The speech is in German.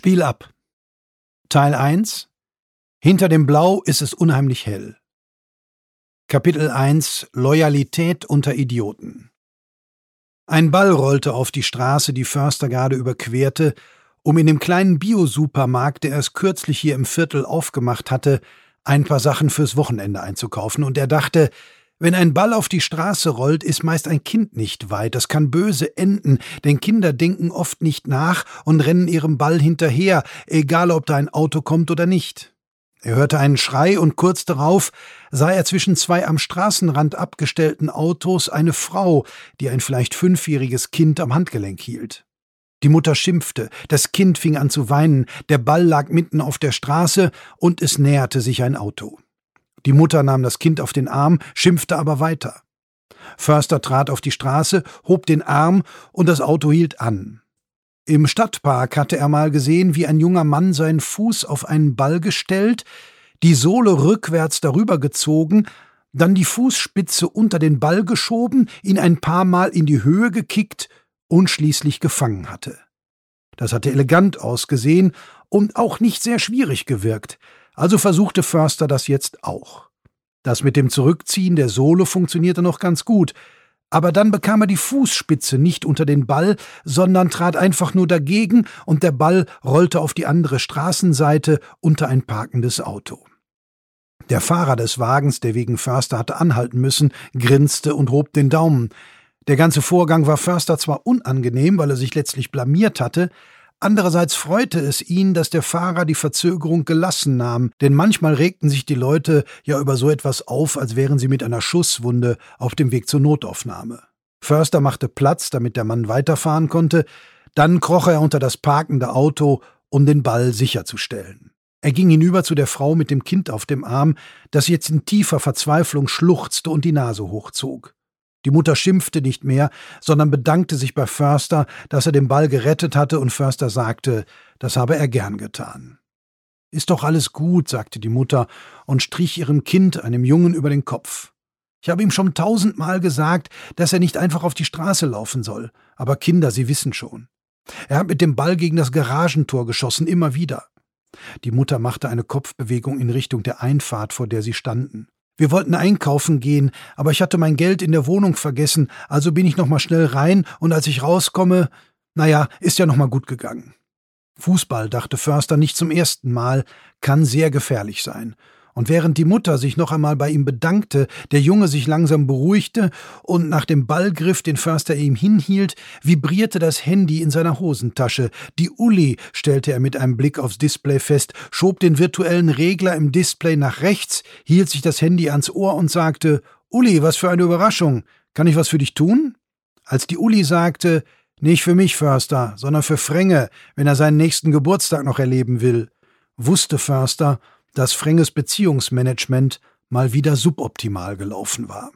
Spiel ab. Teil 1 Hinter dem Blau ist es unheimlich hell. Kapitel 1 Loyalität unter Idioten Ein Ball rollte auf die Straße, die Förster gerade überquerte, um in dem kleinen Biosupermarkt, der es kürzlich hier im Viertel aufgemacht hatte, ein paar Sachen fürs Wochenende einzukaufen, und er dachte, wenn ein Ball auf die Straße rollt, ist meist ein Kind nicht weit. Das kann böse enden, denn Kinder denken oft nicht nach und rennen ihrem Ball hinterher, egal ob da ein Auto kommt oder nicht. Er hörte einen Schrei und kurz darauf sah er zwischen zwei am Straßenrand abgestellten Autos eine Frau, die ein vielleicht fünfjähriges Kind am Handgelenk hielt. Die Mutter schimpfte, das Kind fing an zu weinen, der Ball lag mitten auf der Straße und es näherte sich ein Auto. Die Mutter nahm das Kind auf den Arm, schimpfte aber weiter. Förster trat auf die Straße, hob den Arm und das Auto hielt an. Im Stadtpark hatte er mal gesehen, wie ein junger Mann seinen Fuß auf einen Ball gestellt, die Sohle rückwärts darüber gezogen, dann die Fußspitze unter den Ball geschoben, ihn ein paar Mal in die Höhe gekickt und schließlich gefangen hatte. Das hatte elegant ausgesehen und auch nicht sehr schwierig gewirkt. Also versuchte Förster das jetzt auch. Das mit dem Zurückziehen der Sohle funktionierte noch ganz gut, aber dann bekam er die Fußspitze nicht unter den Ball, sondern trat einfach nur dagegen und der Ball rollte auf die andere Straßenseite unter ein parkendes Auto. Der Fahrer des Wagens, der wegen Förster hatte anhalten müssen, grinste und hob den Daumen. Der ganze Vorgang war Förster zwar unangenehm, weil er sich letztlich blamiert hatte, Andererseits freute es ihn, dass der Fahrer die Verzögerung gelassen nahm, denn manchmal regten sich die Leute ja über so etwas auf, als wären sie mit einer Schusswunde auf dem Weg zur Notaufnahme. Förster machte Platz, damit der Mann weiterfahren konnte, dann kroch er unter das parkende Auto, um den Ball sicherzustellen. Er ging hinüber zu der Frau mit dem Kind auf dem Arm, das jetzt in tiefer Verzweiflung schluchzte und die Nase hochzog. Die Mutter schimpfte nicht mehr, sondern bedankte sich bei Förster, dass er den Ball gerettet hatte, und Förster sagte, das habe er gern getan. Ist doch alles gut, sagte die Mutter und strich ihrem Kind, einem Jungen, über den Kopf. Ich habe ihm schon tausendmal gesagt, dass er nicht einfach auf die Straße laufen soll, aber Kinder, Sie wissen schon. Er hat mit dem Ball gegen das Garagentor geschossen, immer wieder. Die Mutter machte eine Kopfbewegung in Richtung der Einfahrt, vor der sie standen. Wir wollten einkaufen gehen, aber ich hatte mein Geld in der Wohnung vergessen, also bin ich noch mal schnell rein und als ich rauskomme, naja, ist ja noch mal gut gegangen. Fußball, dachte Förster nicht zum ersten Mal, kann sehr gefährlich sein und während die Mutter sich noch einmal bei ihm bedankte, der Junge sich langsam beruhigte und nach dem Ball griff, den Förster ihm hinhielt, vibrierte das Handy in seiner Hosentasche. Die Uli, stellte er mit einem Blick aufs Display fest, schob den virtuellen Regler im Display nach rechts, hielt sich das Handy ans Ohr und sagte Uli, was für eine Überraschung. Kann ich was für dich tun? Als die Uli sagte, nicht für mich, Förster, sondern für Frenge, wenn er seinen nächsten Geburtstag noch erleben will, wusste Förster, dass Frenges Beziehungsmanagement mal wieder suboptimal gelaufen war.